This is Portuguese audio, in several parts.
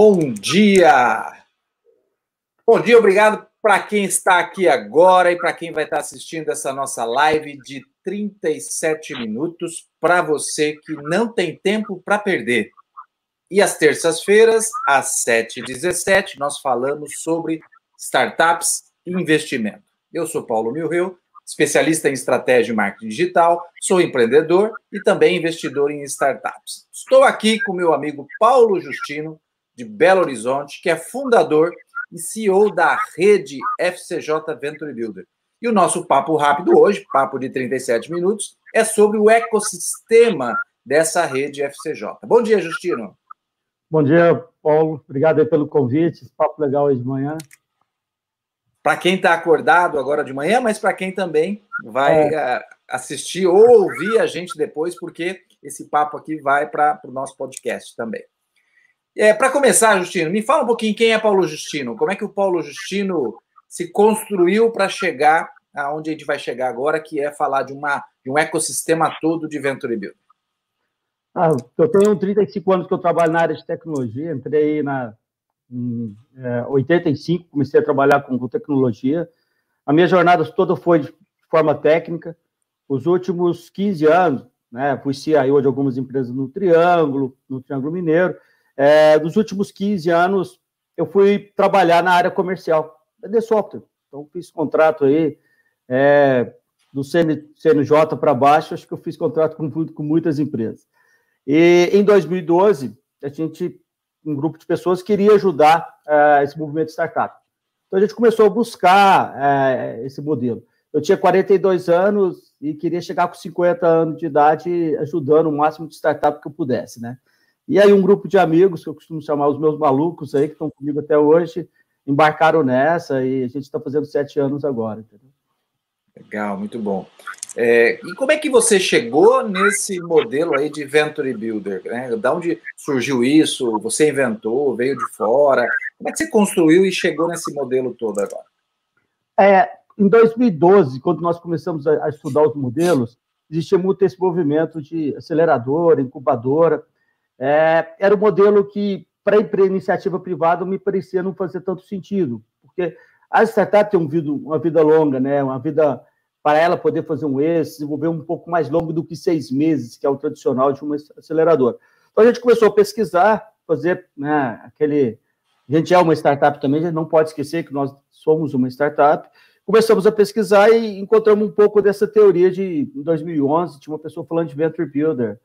Bom dia! Bom dia, obrigado para quem está aqui agora e para quem vai estar assistindo essa nossa live de 37 minutos para você que não tem tempo para perder. E às terças-feiras, às 7h17, nós falamos sobre startups e investimento. Eu sou Paulo Milreu, especialista em estratégia e marketing digital, sou empreendedor e também investidor em startups. Estou aqui com meu amigo Paulo Justino, de Belo Horizonte, que é fundador e CEO da rede FCJ Venture Builder. E o nosso papo rápido hoje, papo de 37 minutos, é sobre o ecossistema dessa rede FCJ. Bom dia, Justino. Bom dia, Paulo. Obrigado pelo convite. Esse papo legal hoje de manhã. Para quem está acordado agora de manhã, mas para quem também vai é. assistir ou ouvir a gente depois, porque esse papo aqui vai para o nosso podcast também. É, Para começar, Justino, me fala um pouquinho quem é Paulo Justino. Como é que o Paulo Justino se construiu para chegar aonde a gente vai chegar agora, que é falar de, uma, de um ecossistema todo de Venture Builder? Ah, eu tenho 35 anos que eu trabalho na área de tecnologia. Entrei na, em é, 85, comecei a trabalhar com, com tecnologia. A minha jornada toda foi de forma técnica. Os últimos 15 anos, né, fui CIO de algumas empresas no Triângulo, no Triângulo Mineiro, é, nos últimos 15 anos, eu fui trabalhar na área comercial de software. Então, fiz contrato aí é, do CN, CNJ para baixo, acho que eu fiz contrato com, com muitas empresas. E em 2012, a gente, um grupo de pessoas, queria ajudar é, esse movimento de startup. Então, a gente começou a buscar é, esse modelo. Eu tinha 42 anos e queria chegar com 50 anos de idade ajudando o máximo de startup que eu pudesse, né? E aí um grupo de amigos, que eu costumo chamar os meus malucos aí, que estão comigo até hoje, embarcaram nessa e a gente está fazendo sete anos agora. Entendeu? Legal, muito bom. É, e como é que você chegou nesse modelo aí de Venture Builder? Né? Da onde surgiu isso? Você inventou? Veio de fora? Como é que você construiu e chegou nesse modelo todo agora? É, em 2012, quando nós começamos a, a estudar os modelos, existia muito esse movimento de aceleradora, incubadora, é, era um modelo que, para a iniciativa privada, me parecia não fazer tanto sentido, porque a startup tem um vida, uma vida longa, né? uma vida para ela poder fazer um êxito, desenvolver um pouco mais longo do que seis meses, que é o tradicional de uma aceleradora. Então, a gente começou a pesquisar, fazer né, aquele... A gente é uma startup também, a gente não pode esquecer que nós somos uma startup. Começamos a pesquisar e encontramos um pouco dessa teoria de, em 2011, tinha uma pessoa falando de Venture Builder,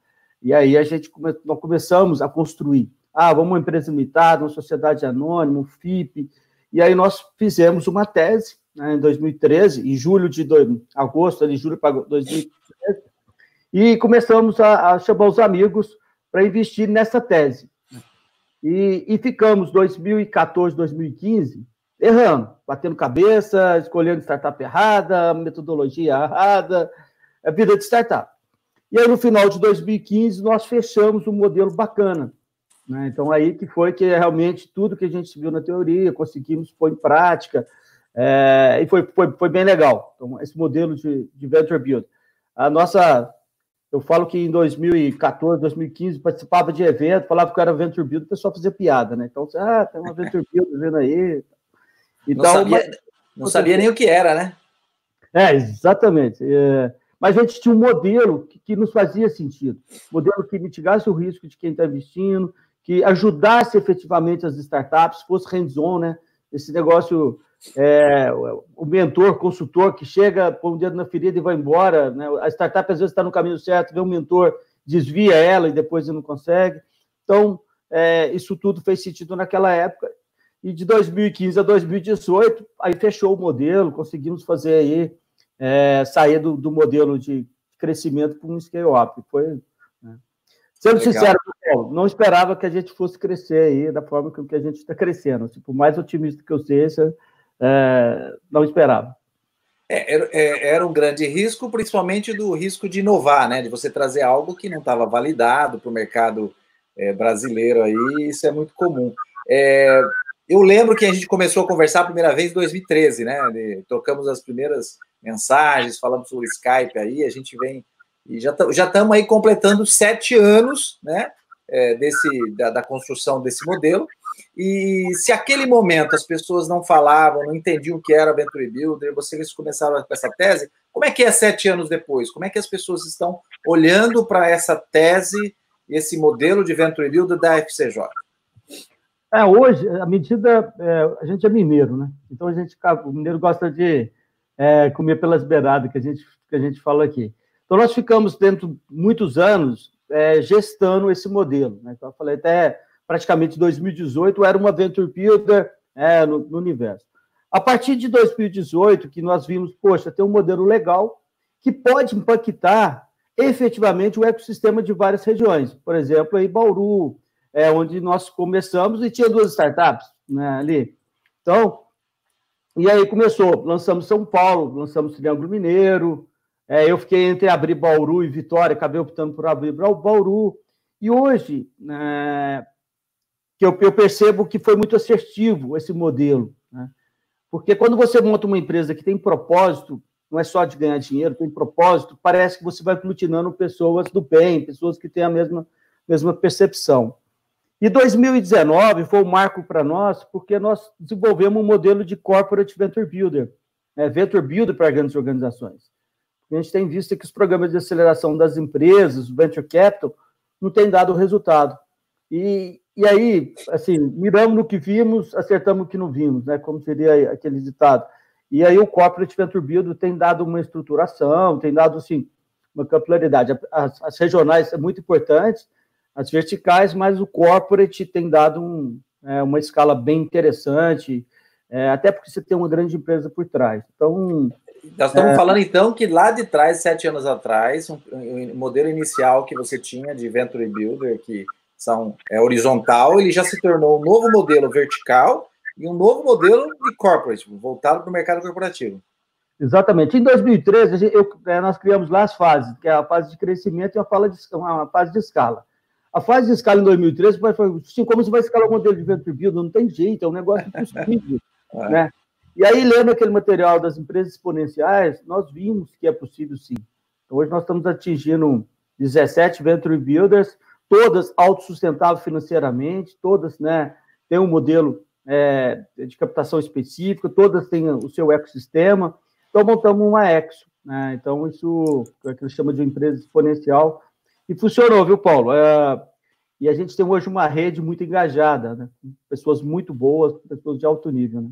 e aí a gente come, nós começamos a construir. Ah, vamos uma empresa limitada, uma sociedade anônima, um FIP. E aí nós fizemos uma tese né, em 2013, em julho de dois, agosto, de julho para 2013, e começamos a, a chamar os amigos para investir nessa tese. E, e ficamos 2014, 2015 errando, batendo cabeça, escolhendo startup errada, metodologia errada, a vida de startup. E aí, no final de 2015, nós fechamos um modelo bacana. Né? Então, aí que foi que realmente tudo que a gente viu na teoria, conseguimos pôr em prática, é, e foi, foi, foi bem legal. Então, esse modelo de, de Venture Build. A nossa, eu falo que em 2014, 2015, participava de evento, falava que era Venture Build, o pessoal fazia piada, né? Então, ah, tem uma Venture Build vendo aí. Então, não sabia, não sabia nem o que era, né? É, exatamente. É, mas a gente tinha um modelo que, que nos fazia sentido, modelo que mitigasse o risco de quem está investindo, que ajudasse efetivamente as startups, fosse hands-on, né? Esse negócio, é, o mentor, consultor que chega, põe um dedo na ferida e vai embora, né? A startup às vezes está no caminho certo, vê um mentor, desvia ela e depois não consegue. Então, é, isso tudo fez sentido naquela época. E de 2015 a 2018, aí fechou o modelo, conseguimos fazer aí é, sair do, do, modelo de crescimento para um scale-up. Foi, né? Sendo Legal. sincero, não esperava que a gente fosse crescer aí da forma que a gente está crescendo. Tipo, por mais otimista que eu seja, é, não esperava. É, era, é, era, um grande risco, principalmente do risco de inovar, né? De você trazer algo que não estava validado para o mercado é, brasileiro aí, isso é muito comum. É, eu lembro que a gente começou a conversar a primeira vez em 2013, né? De, tocamos as primeiras mensagens, falamos sobre Skype aí, a gente vem e já estamos aí completando sete anos, né, é, desse da, da, construção desse modelo. E se aquele momento as pessoas não falavam, não entendiam o que era Venture Builder, vocês começaram com essa tese, como é que é sete anos depois? Como é que as pessoas estão olhando para essa tese, esse modelo de Venture Builder da FCJ? É, hoje, a medida, é, a gente é mineiro, né? Então a gente, o mineiro gosta de é, pelas beiradas, que a, gente, que a gente fala aqui. Então nós ficamos dentro muitos anos é, gestando esse modelo, né? Então eu falei até praticamente 2018 era uma Venture Builder é, no, no universo. A partir de 2018, que nós vimos, poxa, tem um modelo legal que pode impactar efetivamente o ecossistema de várias regiões. Por exemplo, aí Bauru, é, onde nós começamos, e tinha duas startups né, ali. Então, e aí começou, lançamos São Paulo, lançamos Triângulo Mineiro, é, eu fiquei entre abrir Bauru e Vitória, acabei optando por abrir Bauru, e hoje, né, que eu, eu, percebo que foi muito assertivo esse modelo, né? porque quando você monta uma empresa que tem propósito, não é só de ganhar dinheiro, tem propósito, parece que você vai aglutinando pessoas do bem, pessoas que têm a mesma, mesma percepção. E 2019 foi um marco para nós, porque nós desenvolvemos um modelo de Corporate Venture Builder, né? Venture Builder para grandes organizações. A gente tem visto que os programas de aceleração das empresas, Venture Capital, não têm dado resultado. E, e aí, assim, miramos no que vimos, acertamos o que não vimos, né? Como seria aquele ditado. E aí o Corporate Venture Builder tem dado uma estruturação, tem dado, assim, uma capilaridade. As, as regionais é muito importante, as verticais, mas o corporate tem dado um, é, uma escala bem interessante, é, até porque você tem uma grande empresa por trás. Então. Nós estamos é... falando, então, que lá de trás, sete anos atrás, um, um, modelo inicial que você tinha de Venture Builder, que são, é horizontal, ele já se tornou um novo modelo vertical e um novo modelo de corporate, voltado para o mercado corporativo. Exatamente. Em 2013, eu, é, nós criamos lá as fases, que é a fase de crescimento e a, fala de, uma fase de escala. A fase de escala em 2013 foi assim, como você vai escalar o modelo de venture builder? Não tem jeito, é um negócio impossível. é. né? E aí, lendo aquele material das empresas exponenciais, nós vimos que é possível sim. Então, hoje nós estamos atingindo 17 venture builders, todas autossustentáveis financeiramente, todas né, têm um modelo é, de captação específico, todas têm o seu ecossistema. Então, montamos uma exo. Né? Então, isso é que a gente chama de empresa exponencial, e funcionou, viu, Paulo? É, e a gente tem hoje uma rede muito engajada, né? pessoas muito boas, pessoas de alto nível. Né?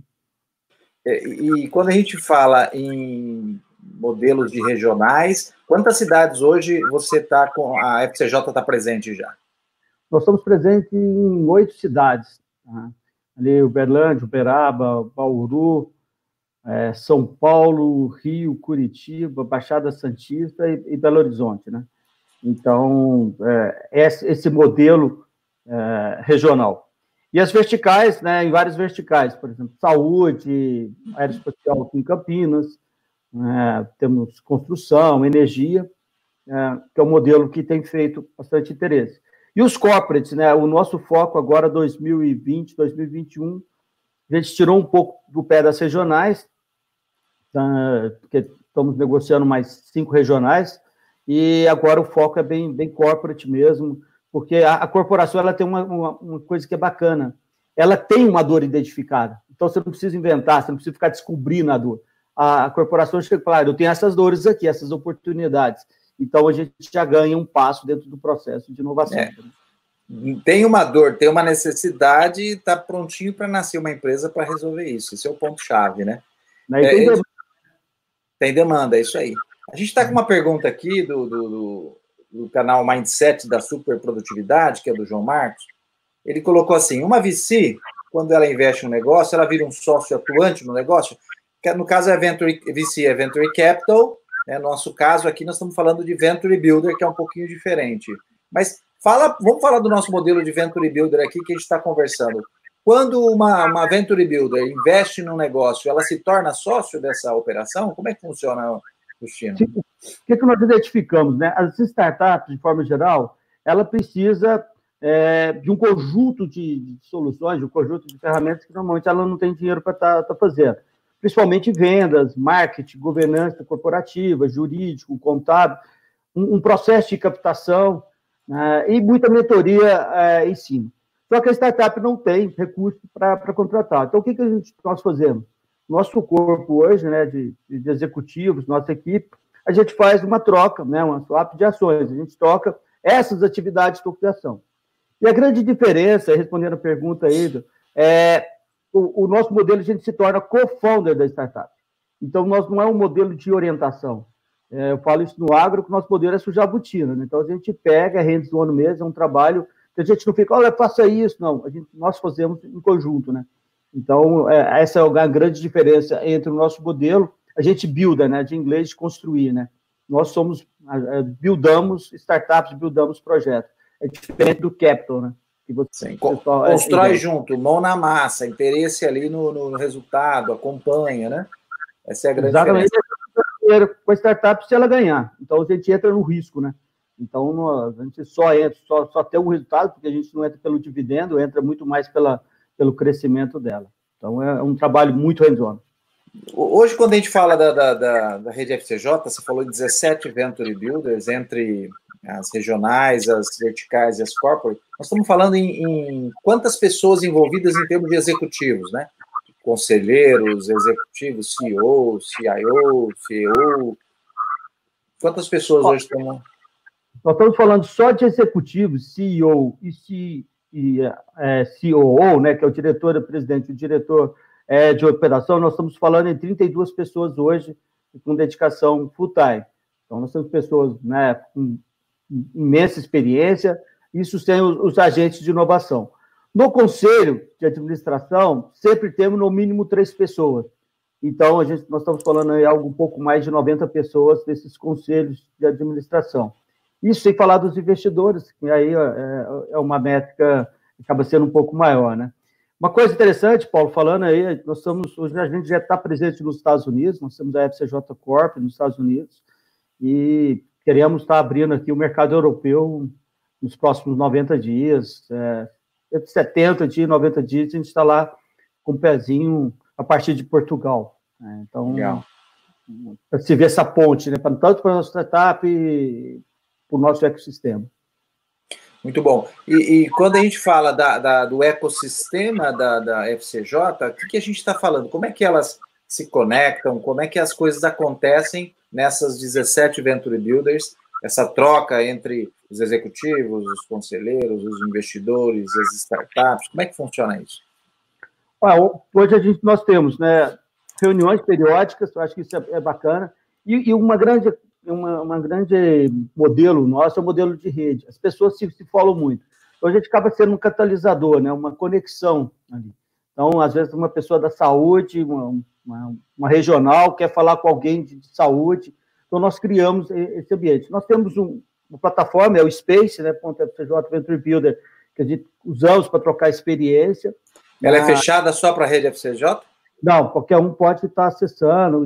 É, e quando a gente fala em modelos de regionais, quantas cidades hoje você está com a FCJ está presente já? Nós estamos presentes em oito cidades. Tá? Ali, Uberlândia, Uberaba, Bauru, é, São Paulo, Rio, Curitiba, Baixada Santista e, e Belo Horizonte, né? Então, é, esse modelo é, regional. E as verticais, né, em várias verticais, por exemplo, saúde, aeroespacial em Campinas, é, temos construção, energia, é, que é um modelo que tem feito bastante interesse. E os corporates, né, o nosso foco agora, 2020, 2021, a gente tirou um pouco do pé das regionais, tá, porque estamos negociando mais cinco regionais, e agora o foco é bem, bem corporate mesmo, porque a, a corporação ela tem uma, uma, uma, coisa que é bacana, ela tem uma dor identificada, então você não precisa inventar, você não precisa ficar descobrindo a dor. A, a corporação chega e fala, ah, eu tenho essas dores aqui, essas oportunidades, então a gente já ganha um passo dentro do processo de inovação. É. Tem uma dor, tem uma necessidade, está prontinho para nascer uma empresa para resolver isso. Esse é o ponto-chave, né? É, tem, demanda. tem demanda, é isso aí. A gente está com uma pergunta aqui do, do, do, canal Mindset da Superprodutividade, que é do João Marcos. Ele colocou assim: uma VC, quando ela investe um negócio, ela vira um sócio atuante no negócio. No caso, é Venture, VC é Venture Capital. Né? No nosso caso aqui, nós estamos falando de Venture Builder, que é um pouquinho diferente. Mas fala, vamos falar do nosso modelo de Venture Builder aqui que a gente está conversando. Quando uma, uma Venture Builder investe num negócio, ela se torna sócio dessa operação? Como é que funciona O que, que nós identificamos? Né? As startups, de forma geral, ela precisa é, de um conjunto de, de, soluções, de um conjunto de ferramentas que normalmente ela não tem dinheiro para estar tá, tá fazendo. Principalmente vendas, marketing, governança corporativa, jurídico, contábil, um, um processo de captação né, e muita mentoria é, em cima. Só que a startup não tem recurso para contratar. Então, o que, que a gente, nós fazemos? Nosso corpo hoje, né, de, de executivos, nossa equipe, a gente faz uma troca, né, uma swap de ações. A gente toca essas atividades de criação. E a grande diferença, respondendo a pergunta aí, é o, o nosso modelo a gente se torna co-founder da startup. Então, nós não é um modelo de orientação. É, eu falo isso no agro, que o nosso modelo é sujar a botina. Né? Então, a gente pega, rende do ano mesmo, é um trabalho que a gente não fica, olha, faça isso. Não, a gente, nós fazemos em conjunto. Né? Então, é, essa é a grande diferença entre o nosso modelo, a gente builda, né, de inglês, construir. Né? Nós somos, buildamos startups, buildamos projetos. É diferente do capital, né? Que você, Sim, pessoal, é constrói é, junto, mão na massa, interesse ali no, no resultado, acompanha, né? Essa é a grande Exatamente. diferença. Com a startup, se ela ganhar. Então, a gente entra no risco, né? Então, a gente só entra, só, só tem um resultado, porque a gente não entra pelo dividendo, entra muito mais pela, pelo crescimento dela. Então, é um trabalho muito hands-on. Hoje, quando a gente fala da, da, da, da rede FCJ, você falou de 17 Venture Builders, entre as regionais, as verticais e as corporate, nós estamos falando em, em, quantas pessoas envolvidas em termos de executivos, né? Conselheiros, executivos, CEO, CIO, CEO. Quantas pessoas hoje estão. Nós estamos falando só de executivos, CEO e, C, e é, COO, né, que é o diretor e presidente, o diretor é, de operação, nós estamos falando em 32 pessoas hoje com dedicação full-time. Então, nós temos pessoas né, com imensa experiência, isso sem os, os agentes de inovação. No conselho de administração, sempre temos no mínimo três pessoas. Então, a gente, nós estamos falando aí algo um pouco mais de 90 pessoas desses conselhos de administração. Isso sem falar dos investidores, que aí é, é uma métrica que acaba sendo um pouco maior, né? Uma coisa interessante, Paulo, falando aí, nós estamos, hoje a gente já está presente nos Estados Unidos, nós temos a FCJ Corp nos Estados Unidos, e queremos estar abrindo aqui o mercado europeu nos próximos 90 dias, é, 70 dias, 90 dias, a gente está lá com o um pezinho a partir de Portugal. Né? Então, para se ver essa ponte, né? tanto para a nossa startup para o nosso ecossistema. Muito bom. E, e, quando a gente fala da, da, do ecossistema da, da FCJ, o que, que a gente está falando? Como é que elas se conectam? Como é que as coisas acontecem nessas 17 Venture Builders, essa troca entre os executivos, os conselheiros, os investidores, as startups? Como é que funciona isso? Hoje a gente, nós temos né, reuniões periódicas, eu acho que isso é, é bacana, e, e, uma grande uma, uma, grande modelo nosso é o modelo de rede. As pessoas se, se falam muito. Então, a gente acaba sendo um catalisador, né, uma conexão ali. Então, às vezes, uma pessoa da saúde, uma, uma, uma regional, quer falar com alguém de, de, saúde. Então, nós criamos esse ambiente. Nós temos um, uma plataforma, é o Space, né, .fcj Venture Builder, que a gente usamos para trocar experiência. Ela é fechada só para a rede FCJ? Não, qualquer um pode estar acessando o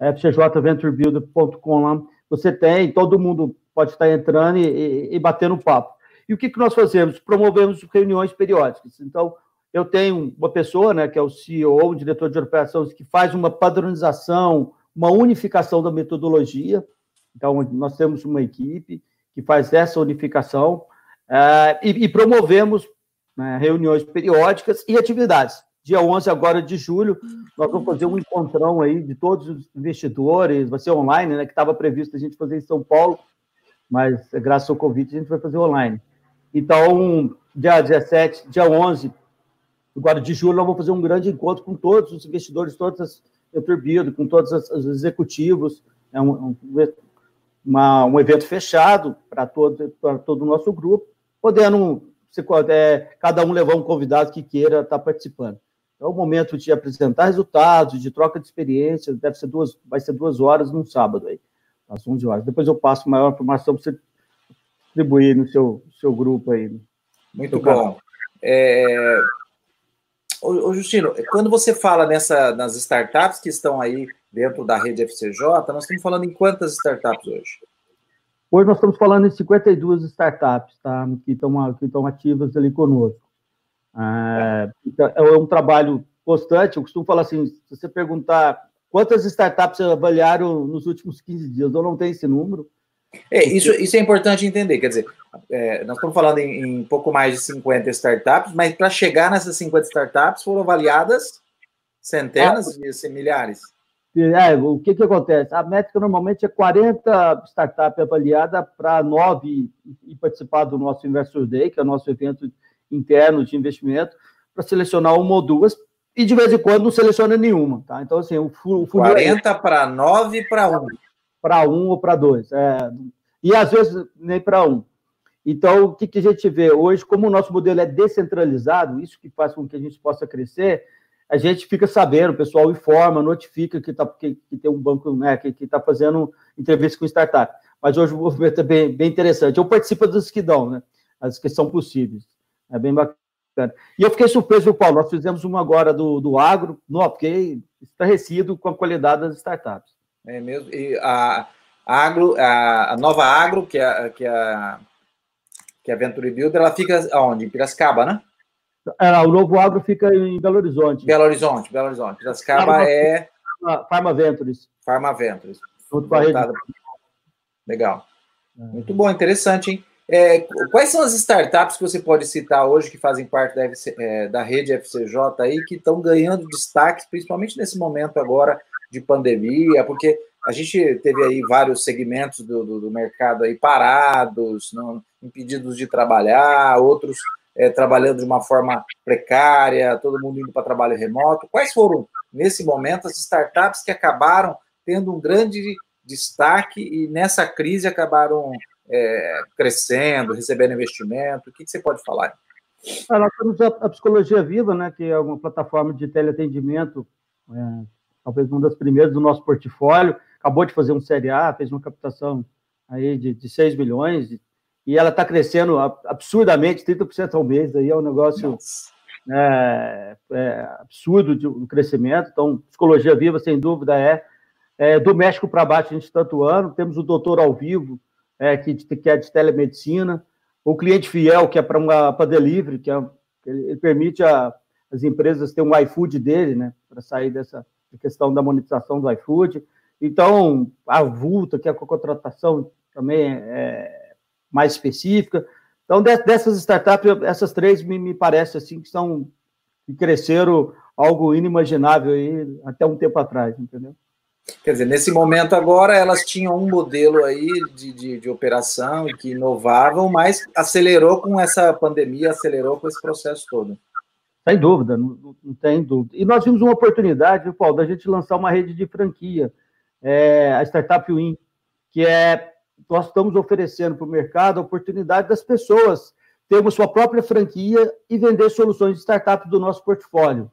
space.fcjventurebuilder.com lá. Você tem, todo mundo pode estar entrando e, e, e batendo papo. E o que, que nós fazemos? Promovemos reuniões periódicas. Então, eu tenho uma pessoa, né, que é o CEO, o diretor de operações, que faz uma padronização, uma unificação da metodologia. Então, nós temos uma equipe que faz essa unificação uh, e, e, promovemos né, reuniões periódicas e atividades. Dia 11 agora de julho, nós vamos fazer um encontrão aí de todos os investidores, vai ser online, né, que estava previsto a gente fazer em São Paulo, mas graças ao convite a gente vai fazer online. Então, dia 17, dia 11, Agora, de julho, nós vamos fazer um grande encontro com todos os investidores, todas as Eturbido, com todos os executivos. É um, um, uma, um evento fechado para todo, todo o nosso grupo, podendo se, é, cada um levar um convidado que queira estar participando. É o momento de apresentar resultados, de troca de experiência, deve ser duas, vai ser duas horas num sábado aí, às 11 horas. Depois eu passo maior informação para você distribuir no seu, seu grupo aí. Muito bom. É, Ô, Justino, quando você fala nessa, nas startups que estão aí dentro da rede FCJ, nós estamos falando em quantas startups hoje? Hoje nós estamos falando em 52 startups tá, que, estão, que estão ativas ali conosco. É, então, é um trabalho constante. Eu costumo falar assim: se você perguntar quantas startups avaliaram nos últimos 15 dias, eu não tenho esse número, É, isso, isso é importante entender, quer dizer, é, nós estamos falando em, em, pouco mais de 50 startups, mas para chegar nessas 50 startups foram avaliadas centenas ah, de milhares. É, o que, que acontece? A métrica normalmente é 40 startups avaliadas para nove e participar do nosso Investor Day, que é o nosso evento interno de investimento, para selecionar uma ou duas, e de vez em quando não seleciona nenhuma. Tá? Então, assim, o, o 40 é para 9 para 1. Para 1 ou para 2. É, e às vezes nem para 1. Então, o que, que a gente vê hoje, como o nosso modelo é descentralizado, isso que faz com que a gente possa crescer, a gente fica sabendo, o pessoal informa, notifica que, tá, que, que tem um banco né, que está fazendo entrevista com startup. Mas hoje o movimento é bem, bem interessante. Eu participo das que dão, né? As que são possíveis. É bem bacana. E eu fiquei surpreso, Paulo. Nós fizemos uma agora do, do agro, não, fiquei estarrecido com a qualidade das startups. É mesmo. E a, agro, a, a nova agro, que é, que é, que é a Venture Builder, ela fica onde? Em Piracicaba, né? O novo agro fica em Belo Horizonte. Belo Horizonte, Belo Horizonte. Piracicaba Farma, é. Farma Ventures. Farma Ventures. Legal. É. Muito bom, interessante, hein? É, quais são as startups que você pode citar hoje que fazem parte da, FC, é, da rede FCJ aí, que estão ganhando destaque, principalmente nesse momento agora de pandemia, porque a gente teve aí vários segmentos do, do, do mercado aí parados, não, impedidos de trabalhar, outros é, trabalhando de uma forma precária, todo mundo indo para trabalho remoto. Quais foram, nesse momento, as startups que acabaram tendo um grande destaque e nessa crise acabaram é, crescendo, recebendo investimento? O que, que você pode falar? Ah, nós temos a, a, Psicologia Viva, né, que é uma plataforma de teleatendimento, é, talvez uma das primeiras do nosso portfólio. Acabou de fazer um Série A, fez uma captação aí de, de 6 milhões, e ela está crescendo absurdamente, 30% ao mês, aí é um negócio é, é, absurdo de, de, crescimento. Então, psicologia viva, sem dúvida, é. é do México para baixo, a gente está atuando. Temos o doutor ao vivo, é, que, que é de telemedicina. O cliente fiel, que é para delivery, que é, ele, ele permite a, as empresas ter um iFood dele, né, para sair dessa questão da monetização do iFood. Então, a Vulta, que é a contratação também é, mais específica. Então, dessas startups, essas três me, me parece assim que são que cresceram algo inimaginável aí até um tempo atrás, entendeu? Quer dizer, nesse momento agora elas tinham um modelo aí de, de, de operação que inovavam, mas acelerou com essa pandemia, acelerou com esse processo todo. Sem dúvida, não, não tem dúvida. E nós vimos uma oportunidade, Paulo, da gente lançar uma rede de franquia, é, a Startup Win, que é nós estamos oferecendo para o mercado a oportunidade das pessoas termos sua própria franquia e vender soluções de startup do nosso portfólio.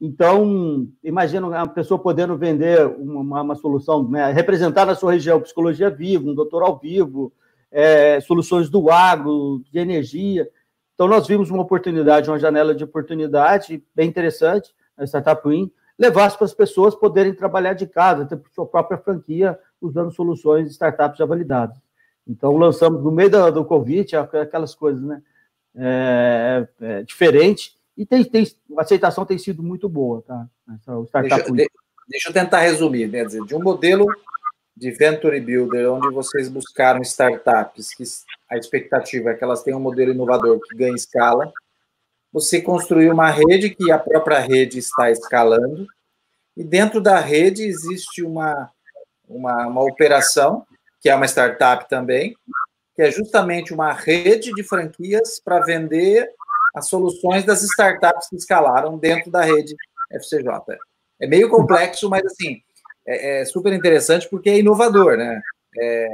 Então, imagina uma pessoa podendo vender uma, uma solução, né, representar na sua região psicologia viva, um doutor ao vivo, é, soluções do agro, de energia. Então, nós vimos uma oportunidade, uma janela de oportunidade bem interessante, a Startup Win, levar para as pessoas poderem trabalhar de casa, ter sua própria franquia, usando soluções de startups já validadas. Então, lançamos no meio do, do Covid, aquelas coisas, né? É, é, diferente, e tem, tem, a aceitação tem sido muito boa, tá? Deixa, deixa, eu tentar resumir, né? Dizer, de um modelo de Venture Builder, onde vocês buscaram startups que a expectativa é que elas tenham um modelo inovador que ganhe escala, você construiu uma rede que a própria rede está escalando, e dentro da rede existe uma uma, uma operação, que é uma startup também, que é justamente uma rede de franquias para vender as soluções das startups que escalaram dentro da rede FCJ. É meio complexo, mas assim, é, é super interessante porque é inovador, né? É,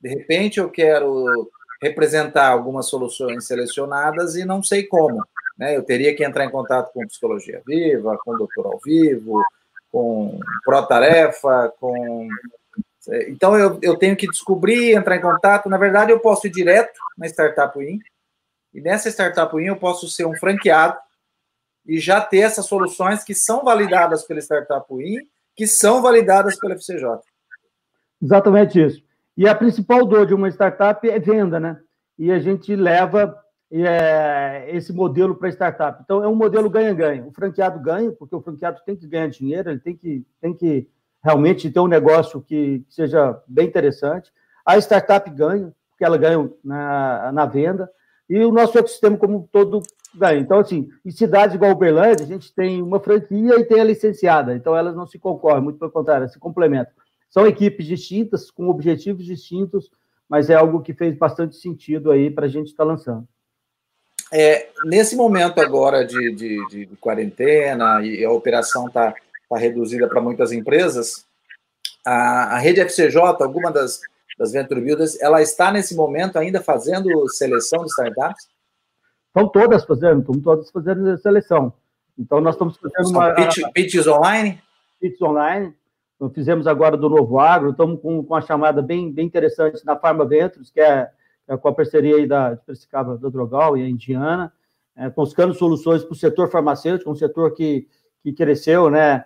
de repente eu quero representar algumas soluções selecionadas e não sei como. Né? Eu teria que entrar em contato com Psicologia Viva, com Doutor ao Vivo, com Pro-Tarefa, com. Então, eu, eu tenho que descobrir, entrar em contato. Na verdade, eu posso ir direto na Startup Win, e nessa Startup Win eu posso ser um franqueado e já ter essas soluções que são validadas pela Startup Win, que são validadas pela FCJ. Exatamente isso. E a principal dor de uma startup é venda, né? E a gente leva é, esse modelo para startup. Então, é um modelo ganha-ganha. O franqueado ganha, porque o franqueado tem que ganhar dinheiro, ele tem que, tem que realmente ter um negócio que, seja bem interessante. a startup ganha, porque ela ganha na, na venda, e o nosso ecossistema como todo ganha. Então, assim, em cidades igual Uberlândia, a gente tem uma franquia e tem a licenciada, então elas não se concorrem, muito pelo contrário, se complementam. São equipes distintas, com objetivos distintos, mas é algo que fez bastante sentido aí para a gente estar tá lançando. É, nesse momento agora de, de, de, quarentena e a operação está tá reduzida para muitas empresas, a, a rede FCJ, alguma das, das Venture Builders, ela está nesse momento ainda fazendo seleção de startups? Estão todas fazendo, estão todas fazendo seleção. Então, nós estamos fazendo São uma. Pitch, pitches online? Pitches online. Nós fizemos agora do Novo Agro, estamos com, com uma chamada bem, bem interessante na Pharma Ventures, que é, é com a parceria aí da Piracicaba da Drogal e a Indiana, é, buscando soluções para o setor farmacêutico, um setor que, que cresceu, né?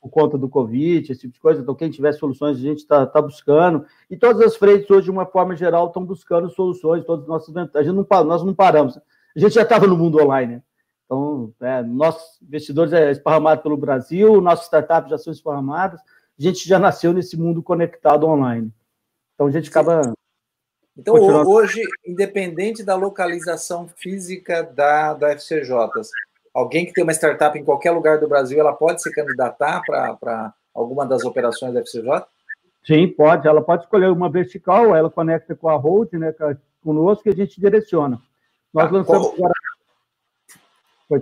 Por conta do Covid, esse tipo de coisa. Então, quem tiver soluções, a gente está tá buscando. E todas as frentes, hoje, de uma forma geral, estão buscando soluções, todos os nossos a gente não, Nós não paramos. A gente já estava no mundo online. Né? Então, é, nossos investidores é esparramado pelo Brasil, nossas startups já são esparramadas, a gente já nasceu nesse mundo conectado online. Então, a gente acaba. Então, hoje, independente da localização física da, da FCJ, alguém que tem uma startup em qualquer lugar do Brasil, ela pode se candidatar para alguma das operações da FCJ? Sim, pode. Ela pode escolher uma vertical, ela conecta com a Hold, né, conosco, e a gente direciona. Nós tá, lançamos qual, agora...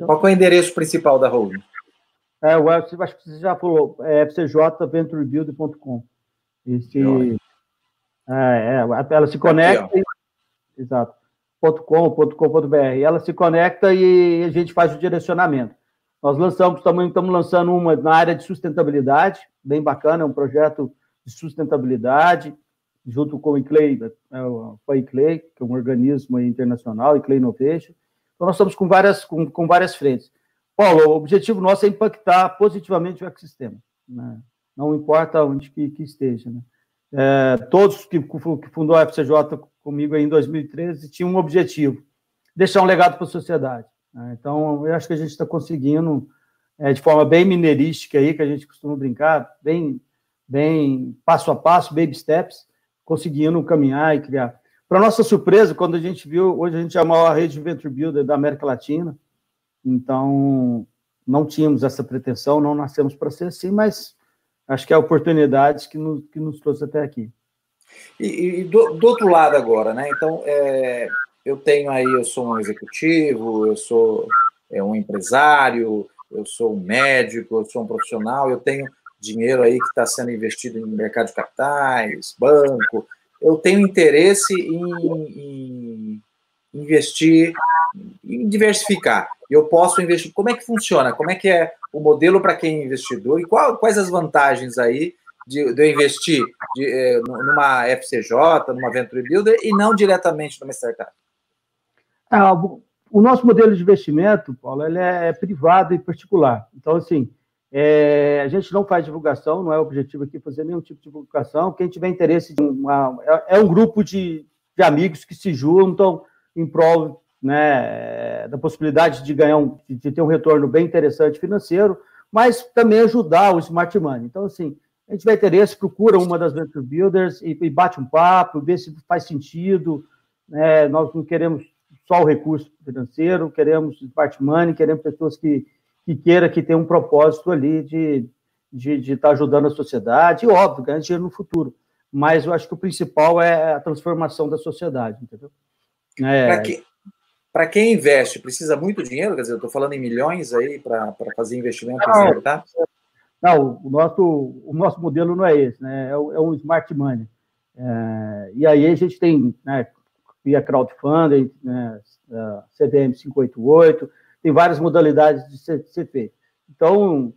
Qual é o endereço principal da Hold? É, eu acho que você já falou, é fcjventurebuild.com. Esse, é, é, ela se conecta. Aqui, e, exato com.com.br. Ela se conecta e a gente faz o direcionamento. Nós lançamos também, estamos lançando uma na área de sustentabilidade, bem bacana, é um projeto de sustentabilidade, junto com o ICLEI, é o ICLEI, que é um organismo internacional, ICLEI Innovation. Então, nós estamos com várias, com, com várias frentes. Paulo, o objetivo nosso é impactar positivamente o ecossistema, né? não importa onde que, que esteja. Né? É, todos que, que fundou a FCJ comigo em 2013 tinham um objetivo: deixar um legado para a sociedade. Né? Então, eu acho que a gente está conseguindo, é, de forma bem mineirística aí, que a gente costuma brincar, bem, bem passo a passo, baby steps, conseguindo caminhar e criar. Para nossa surpresa, quando a gente viu, hoje a gente é a maior rede de Venture Builder da América Latina, então não tínhamos essa pretensão, não nascemos para ser assim, mas acho que é oportunidades que nos, que nos trouxe até aqui. E, e do, do, outro lado agora, né? Então, é, eu tenho aí, eu sou um executivo, eu sou é, um empresário, eu sou um médico, eu sou um profissional, eu tenho dinheiro aí que está sendo investido em mercado de capitais, banco, eu tenho interesse em, em investir, em diversificar. Eu posso investir. Como é que funciona? Como é que é o modelo para quem é investidor e qual, quais as vantagens aí de, de eu investir de, é, numa FCJ, numa Venture Builder e não diretamente numa startup? Ah, o nosso modelo de investimento, Paulo, ele é privado e particular. Então, assim, é, a gente não faz divulgação, não é o objetivo aqui fazer nenhum tipo de divulgação. Quem tiver interesse, uma, é, é, um grupo de, de amigos que se juntam em prol né, da possibilidade de ganhar um, de ter um retorno bem interessante financeiro, mas também ajudar o smart money. Então, assim, a gente vai ter esse, procura uma das venture builders e, e bate um papo, vê se faz sentido. Né? Nós não queremos só o recurso financeiro, queremos smart money, queremos pessoas que, que queiram que tenham um propósito ali de de, de estar tá ajudando a sociedade, e óbvio, ganhar dinheiro no futuro. Mas eu acho que o principal é a transformação da sociedade, entendeu? É... Para que, para quem investe, precisa muito dinheiro? Quer dizer, eu estou falando em milhões aí para fazer investimento não, tá? Não, o nosso, o nosso modelo não é esse, né? É, é um smart money. É, e aí a gente tem, né, via crowdfunding, né, CVM 588, tem várias modalidades de ser, de ser feito. Então,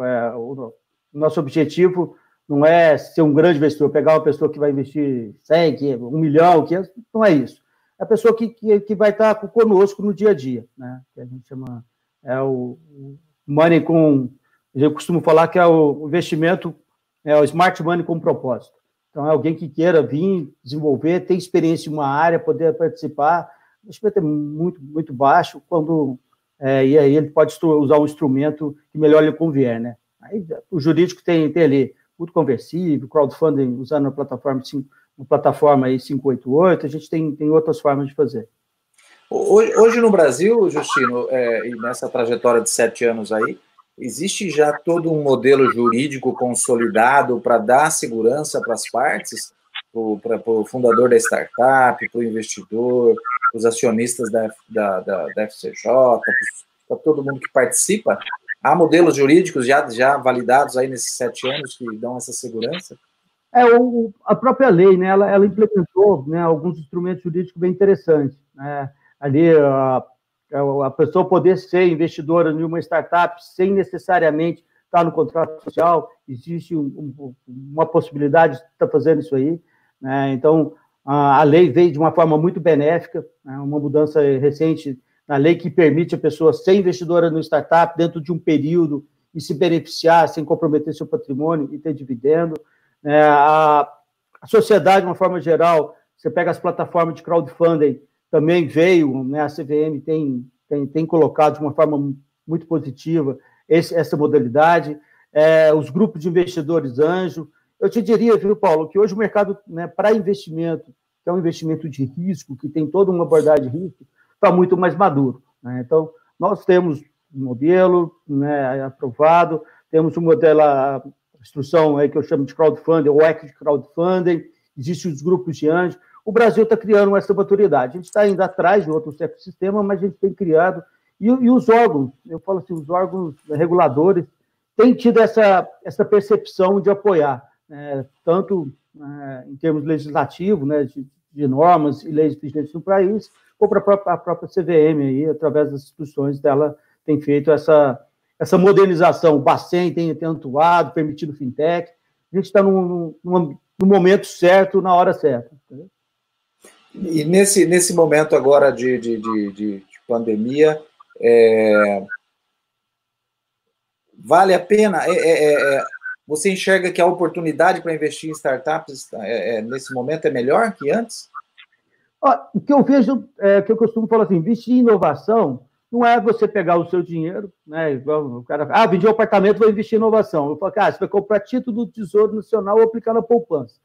é, o, o, nosso objetivo não é ser um grande investidor, pegar uma pessoa que vai investir 100, 1 milhão, 500, não é isso a pessoa que, que, que vai estar conosco no dia a dia, né? Que a gente chama é o money com eu costumo falar que é o investimento é o smart money com propósito. Então é alguém que queira vir desenvolver, ter experiência em uma área, poder participar. O investimento é muito muito baixo quando é, e aí ele pode usar um instrumento que melhor lhe convier, né? Aí o jurídico tem, tem ali muito conversível, crowdfunding usando a plataforma uma plataforma aí 588, a gente tem, tem outras formas de fazer. Hoje, hoje no Brasil, Justino, é, nessa trajetória de sete anos aí, existe já todo um modelo jurídico consolidado para dar segurança para as partes, para o fundador da startup, para o investidor, os acionistas da, da, da, da FCJ, para todo mundo que participa? Há modelos jurídicos já, já validados aí nesses sete anos que dão essa segurança? É, o, a própria lei, né, ela, ela implementou né, alguns instrumentos jurídicos bem interessantes. Né? Ali, a, a pessoa poder ser investidora em uma startup sem necessariamente estar no contrato social, existe um, um, uma possibilidade de estar fazendo isso aí. Né? Então, a, lei veio de uma forma muito benéfica, né? uma mudança recente na lei que permite a pessoa ser investidora no startup dentro de um período e se beneficiar sem comprometer seu patrimônio e ter dividendo. É, a, a, sociedade, de uma forma geral, você pega as plataformas de crowdfunding, também veio, né, a CVM tem, tem, tem colocado de uma forma muito positiva esse, essa modalidade. É, os grupos de investidores anjo. Eu te diria, viu, Paulo, que hoje o mercado né, para investimento, que é um investimento de risco, que tem toda uma abordagem de risco, está muito mais maduro. Né? Então, nós temos um modelo né, aprovado, temos um modelo, instrução aí que eu chamo de crowdfunding, ou equity crowdfunding, existem os grupos de anjos. O Brasil está criando essa maturidade. A gente está ainda atrás de outros ecossistemas, mas a gente tem criado. E, e, os órgãos, eu falo assim, os órgãos reguladores têm tido essa, essa percepção de apoiar, né, tanto né, em termos legislativos, né, de, de, normas e leis vigentes no país, ou para a própria, a própria CVM, aí, através das instituições dela, tem feito essa, essa modernização. O Bacen tem, tem atuado, permitido fintech. A gente está no momento certo, na hora certa. Entendeu? E nesse, nesse momento agora de, de, de, de pandemia, é... vale a pena? É, é, é, é você enxerga que a oportunidade para investir em startups é, nesse momento é melhor que antes? o que eu vejo, é, que eu costumo falar assim, investir em inovação não é você pegar o seu dinheiro, né? Igual o cara, ah, vendi um apartamento, vou investir em inovação. Eu falo, ah, você vai comprar título do Tesouro Nacional ou aplicar na poupança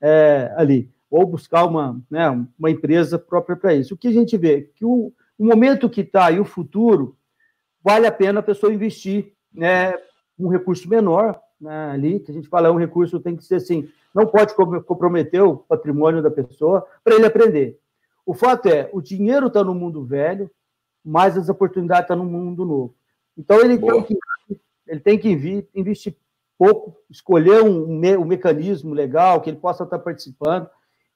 é, ali, ou buscar uma, né, uma empresa própria para isso. O que a gente vê? Que o, o momento que está e o futuro, vale a pena a pessoa investir né, um recurso menor né, ali, que a gente fala, é um recurso tem que ser assim, não pode comprometer o patrimônio da pessoa para ele aprender. O fato é, o dinheiro está no mundo velho, mas as oportunidades estão tá no mundo novo. Então, ele tem que, ele tem que vir, investir pouco, escolher um, um, mecanismo legal que ele possa estar participando,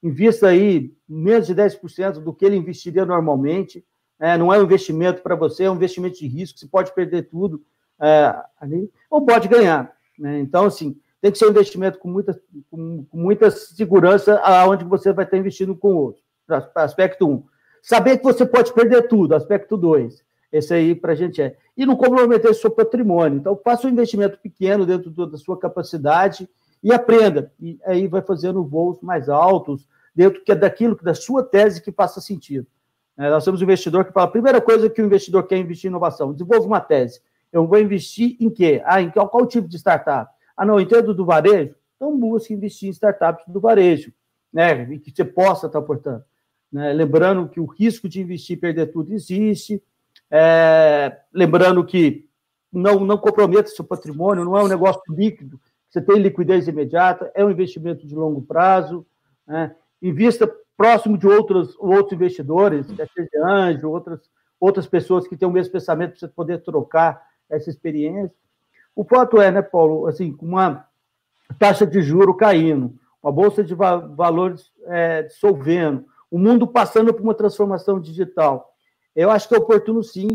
invista aí menos de 10% do que ele investiria normalmente, é, não é um investimento para você, é um investimento de risco, você pode perder tudo é, ali, ou pode ganhar. Né? Então, assim, tem que ser um investimento com muita, com, com muita segurança aonde você vai estar investindo com o outro aspecto 1. Um. Saber que você pode perder tudo, aspecto 2. Esse aí para a gente é. E não comprometer seu patrimônio. Então, faça um investimento pequeno dentro da sua capacidade e aprenda. E aí vai fazendo voos mais altos, dentro que é daquilo, da sua tese que faça sentido. É, nós temos um investidor que fala: a primeira coisa que o investidor quer investir em inovação, desenvolva uma tese. Eu vou investir em quê? Ah, em qual, qual tipo de startup? Ah, não, entendo do varejo? Então busque investir em startups do varejo, né? E que você possa estar portando. Né? Lembrando que o risco de investir e perder tudo existe. É, lembrando que não, não comprometa seu patrimônio, não é um negócio líquido, você tem liquidez imediata, é um investimento de longo prazo. Né? Invista próximo de outros, outros investidores, seja anjo, outras, outras pessoas que têm o mesmo pensamento para você poder trocar essa experiência. O fato é, né, Paulo, assim, uma taxa de juro caindo, uma bolsa de valores é, dissolvendo, o mundo passando por uma transformação digital. Eu acho que é oportuno, sim,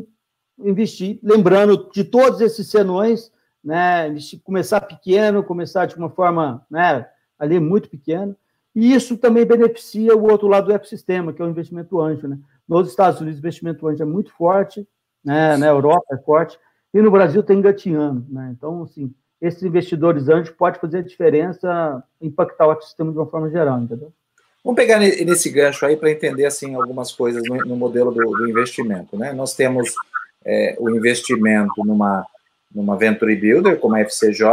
investir, lembrando de todos esses senões, né, começar pequeno, começar de uma forma né, ali muito pequena, e isso também beneficia o outro lado do ecossistema, que é o investimento anjo. Né? Nos Estados Unidos, o investimento anjo é muito forte, né, na Europa é forte, e no Brasil está engatinhando. Né? Então, assim, esses investidores anjos podem fazer a diferença, impactar o ecossistema de uma forma geral, entendeu? Vamos pegar nesse gancho aí para entender assim algumas coisas no, no modelo do, do, investimento, né? Nós temos é, o investimento numa numa venture builder como a FCJ,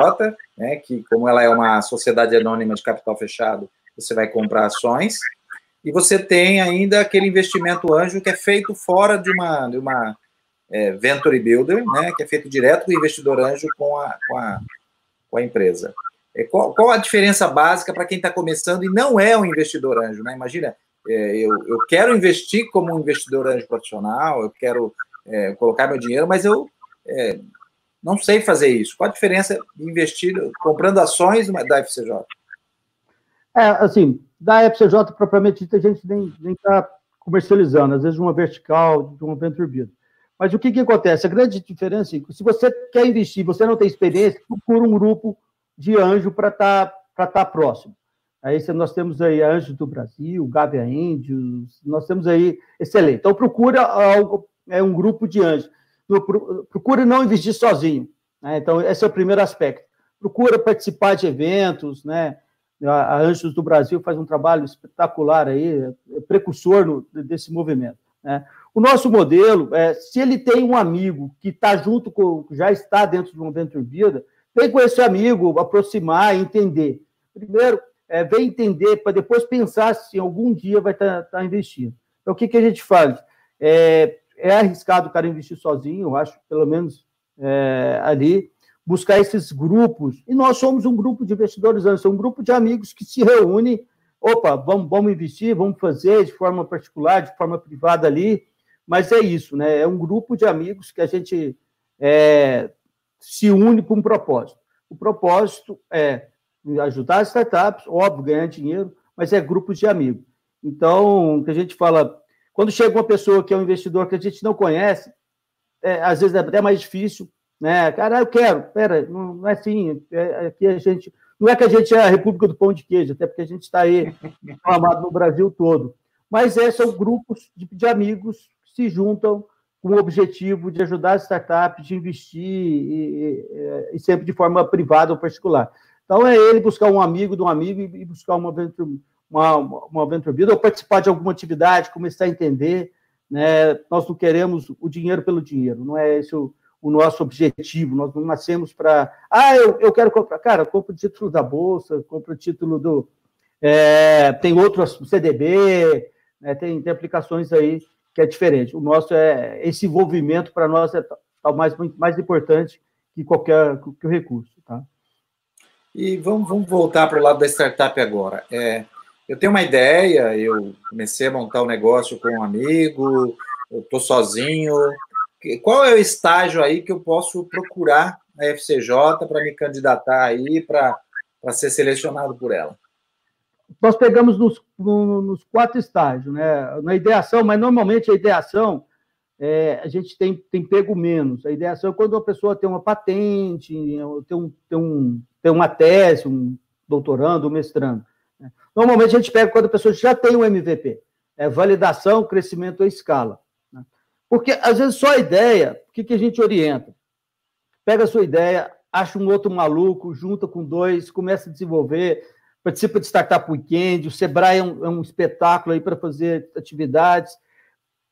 né? Que como ela é uma sociedade anônima de capital fechado, você vai comprar ações, e você tem ainda aquele investimento anjo que é feito fora de uma, de uma é, Venture Builder, né, que é feito direto do investidor anjo com a, com a, com a empresa. É, qual, qual, a diferença básica para quem está começando e não é um investidor anjo? Né? Imagina, é, eu, eu quero investir como um investidor anjo profissional, eu quero é, colocar meu dinheiro, mas eu é, não sei fazer isso. Qual a diferença de investir comprando ações da FCJ? É, assim, da FCJ propriamente dita, a gente nem está comercializando, às vezes uma vertical, de uma venture build. Mas o que, que acontece? A grande diferença é que se você quer investir, você não tem experiência, procura um grupo de anjo para estar tá, tá próximo. Aí nós temos aí Anjos do Brasil, Gávea Índios, nós temos aí excelente. Então procura algo, é um grupo de anjos. Procura não investir sozinho. Né? Então esse é o primeiro aspecto. Procura participar de eventos, né? A Anjos do Brasil faz um trabalho espetacular aí, é precursor no, desse movimento. Né? O nosso modelo, é, se ele tem um amigo que está junto com, já está dentro de uma Venture Vida, vem com esse amigo aproximar, entender. Primeiro, é, vem entender para depois pensar se algum dia vai estar tá, tá investindo. Então, o que, que a gente faz? É, é arriscado o cara investir sozinho, eu acho, pelo menos é, ali, buscar esses grupos. E nós somos um grupo de investidores anjos, um grupo de amigos que se reúne. Opa, vamos, vamos investir, vamos fazer de forma particular, de forma privada ali. Mas é isso, né? É um grupo de amigos que a gente é, se une com um propósito. O propósito é ajudar as startups, óbvio, ganhar dinheiro, mas é grupos de amigos. Então, o que a gente fala, quando chega uma pessoa que é um investidor que a gente não conhece, é, às vezes é até mais difícil, né? Cara, eu quero, pera, não, não é assim, é, aqui a gente, não é que a gente é a República do Pão de Queijo, até porque a gente está aí amado no Brasil todo, mas é, são grupos de, de amigos que se juntam com o objetivo de ajudar as startups, de investir, e, e, e, sempre de forma privada ou particular. Então, é ele buscar um amigo de um amigo e buscar uma venture, uma, uma venture build, ou participar de alguma atividade, começar a entender. Né? Nós não queremos o dinheiro pelo dinheiro, não é esse o, o nosso objetivo. Nós não nascemos para. Ah, eu, eu quero comprar. Cara, compra o título da Bolsa, compra o título do. É, tem outros, CDB, né? tem, tem aplicações aí que é diferente. O nosso é esse envolvimento para nós é o mais, mais importante que qualquer que o recurso, tá? E vamos, vamos voltar para o lado da startup agora. É, eu tenho uma ideia, eu comecei a montar um negócio com um amigo, eu estou sozinho. Qual é o estágio aí que eu posso procurar na FCJ para me candidatar aí para ser selecionado por ela? nós pegamos nos, nos, quatro estágios, né? Na ideação, mas normalmente a ideação é, a gente tem, tem pego menos. A ideação é quando a pessoa tem uma patente, tem, um, tem, um, tem uma tese, um doutorando, um mestrando. Normalmente a gente pega quando a pessoa já tem um MVP. É validação, crescimento à escala. Né? Porque, às vezes, só a ideia, o que, que a gente orienta? Pega a sua ideia, acha um outro maluco, junta com dois, começa a desenvolver, participa de Startup Weekend, o Sebrae é um, é um espetáculo aí para fazer atividades.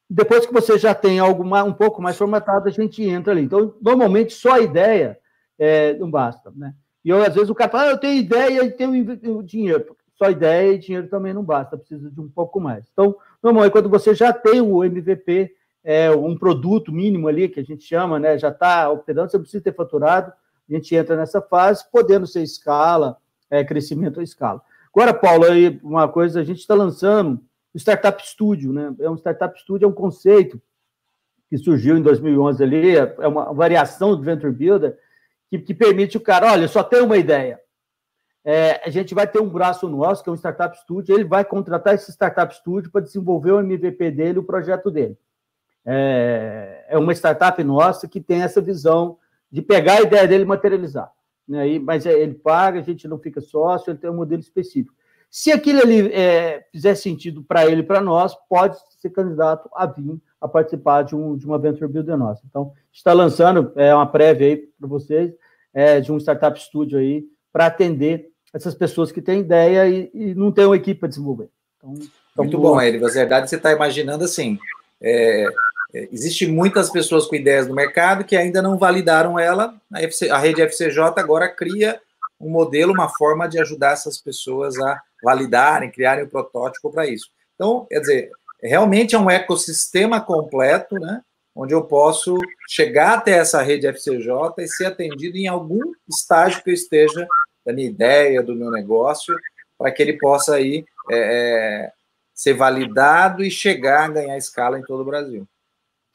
Depois que você já tem algo mais, um pouco mais formatado, a gente entra ali. Então, normalmente, só a ideia é, não basta, né? E eu, às vezes o cara fala, ah, eu tenho ideia e tenho dinheiro. Só ideia e dinheiro também não basta, precisa de um pouco mais. Então, normalmente, quando você já tem o MVP, é, um produto mínimo ali, que a gente chama, né, já está operando, você precisa ter faturado, a gente entra nessa fase, podendo ser escala, é, crescimento à escala. Agora, Paulo, aí uma coisa, a gente está lançando o Startup Studio, né? É um Startup Studio, é um conceito que surgiu em 2011 ali, é uma variação do Venture Builder, que, que permite o cara, olha, só tem uma ideia. É, a gente vai ter um braço nosso, que é um Startup Studio, ele vai contratar esse Startup Studio para desenvolver o MVP dele, o projeto dele. É, é uma startup nossa que tem essa visão de pegar a ideia dele e materializar né? mas é, ele paga, a gente não fica sócio, ele tem um modelo específico. Se aquilo ali é, fizer sentido para ele e para nós, pode ser candidato a vir a participar de, um, de uma Venture Builder nossa. Então, está lançando é, uma prévia aí para vocês é, de um Startup Studio aí para atender essas pessoas que têm ideia e, e não têm uma equipe para desenvolver. Então, Muito bom, Eli. Na verdade, você está imaginando assim, é, é, Existem muitas pessoas com ideias no mercado que ainda não validaram ela. A, FC, a rede FCJ agora cria um modelo, uma forma de ajudar essas pessoas a validarem, criarem o um protótipo para isso. Então, quer dizer, realmente é um ecossistema completo, né? Onde eu posso chegar até essa rede FCJ e ser atendido em algum estágio que eu esteja da minha ideia, do meu negócio, para que ele possa aí é, é, ser validado e chegar a ganhar escala em todo o Brasil.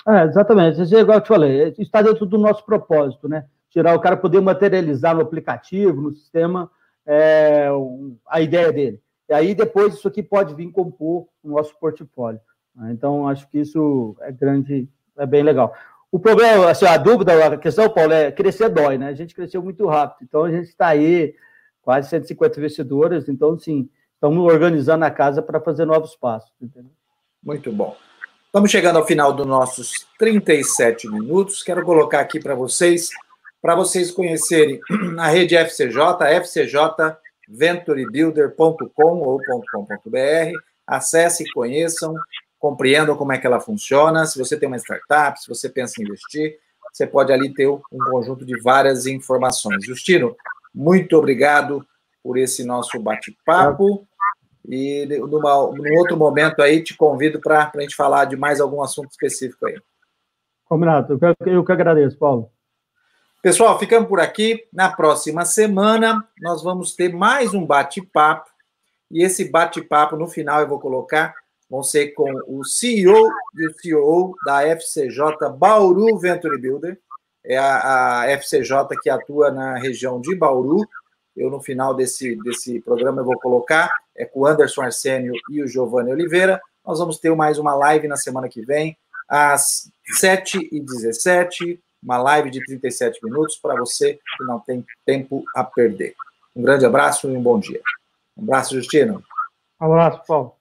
É, exatamente. Isso é igual eu te falei, está dentro do nosso propósito, né? Tirar o cara poder materializar no aplicativo, no sistema, é, a ideia dele. E aí depois isso aqui pode vir compor o nosso portfólio. Então, acho que isso é grande, é bem legal. O problema, assim, a dúvida, a questão, Paulo, é crescer dói, né? A gente cresceu muito rápido. Então, a gente está aí, quase 150 investidores. Então, sim, estamos organizando a casa para fazer novos passos. Entendeu? Muito bom. Estamos chegando ao final dos nossos 37 minutos. Quero colocar aqui para vocês, para vocês conhecerem a rede FCJ, fcjventurebuilder.com ou .com.br. Acesse, conheçam, compreendam como é que ela funciona. Se você tem uma startup, se você pensa em investir, você pode ali ter um conjunto de várias informações. Justino, muito obrigado por esse nosso bate-papo. E numa, num outro momento aí te convido para a gente falar de mais algum assunto específico aí. Combinado. Eu que, eu que agradeço, Paulo. Pessoal, ficamos por aqui. Na próxima semana, nós vamos ter mais um bate-papo. E esse bate-papo, no final, eu vou colocar, vão ser com o CEO e o CEO da FCJ Bauru Venture Builder. É a, a FCJ que atua na região de Bauru. Eu, no final desse, desse programa, eu vou colocar é com o Anderson Arsênio e o Giovanni Oliveira. Nós vamos ter mais uma live na semana que vem, às 7h17, uma live de 37 minutos para você que não tem tempo a perder. Um grande abraço e um bom dia. Um abraço, Justino. Um abraço, Paulo.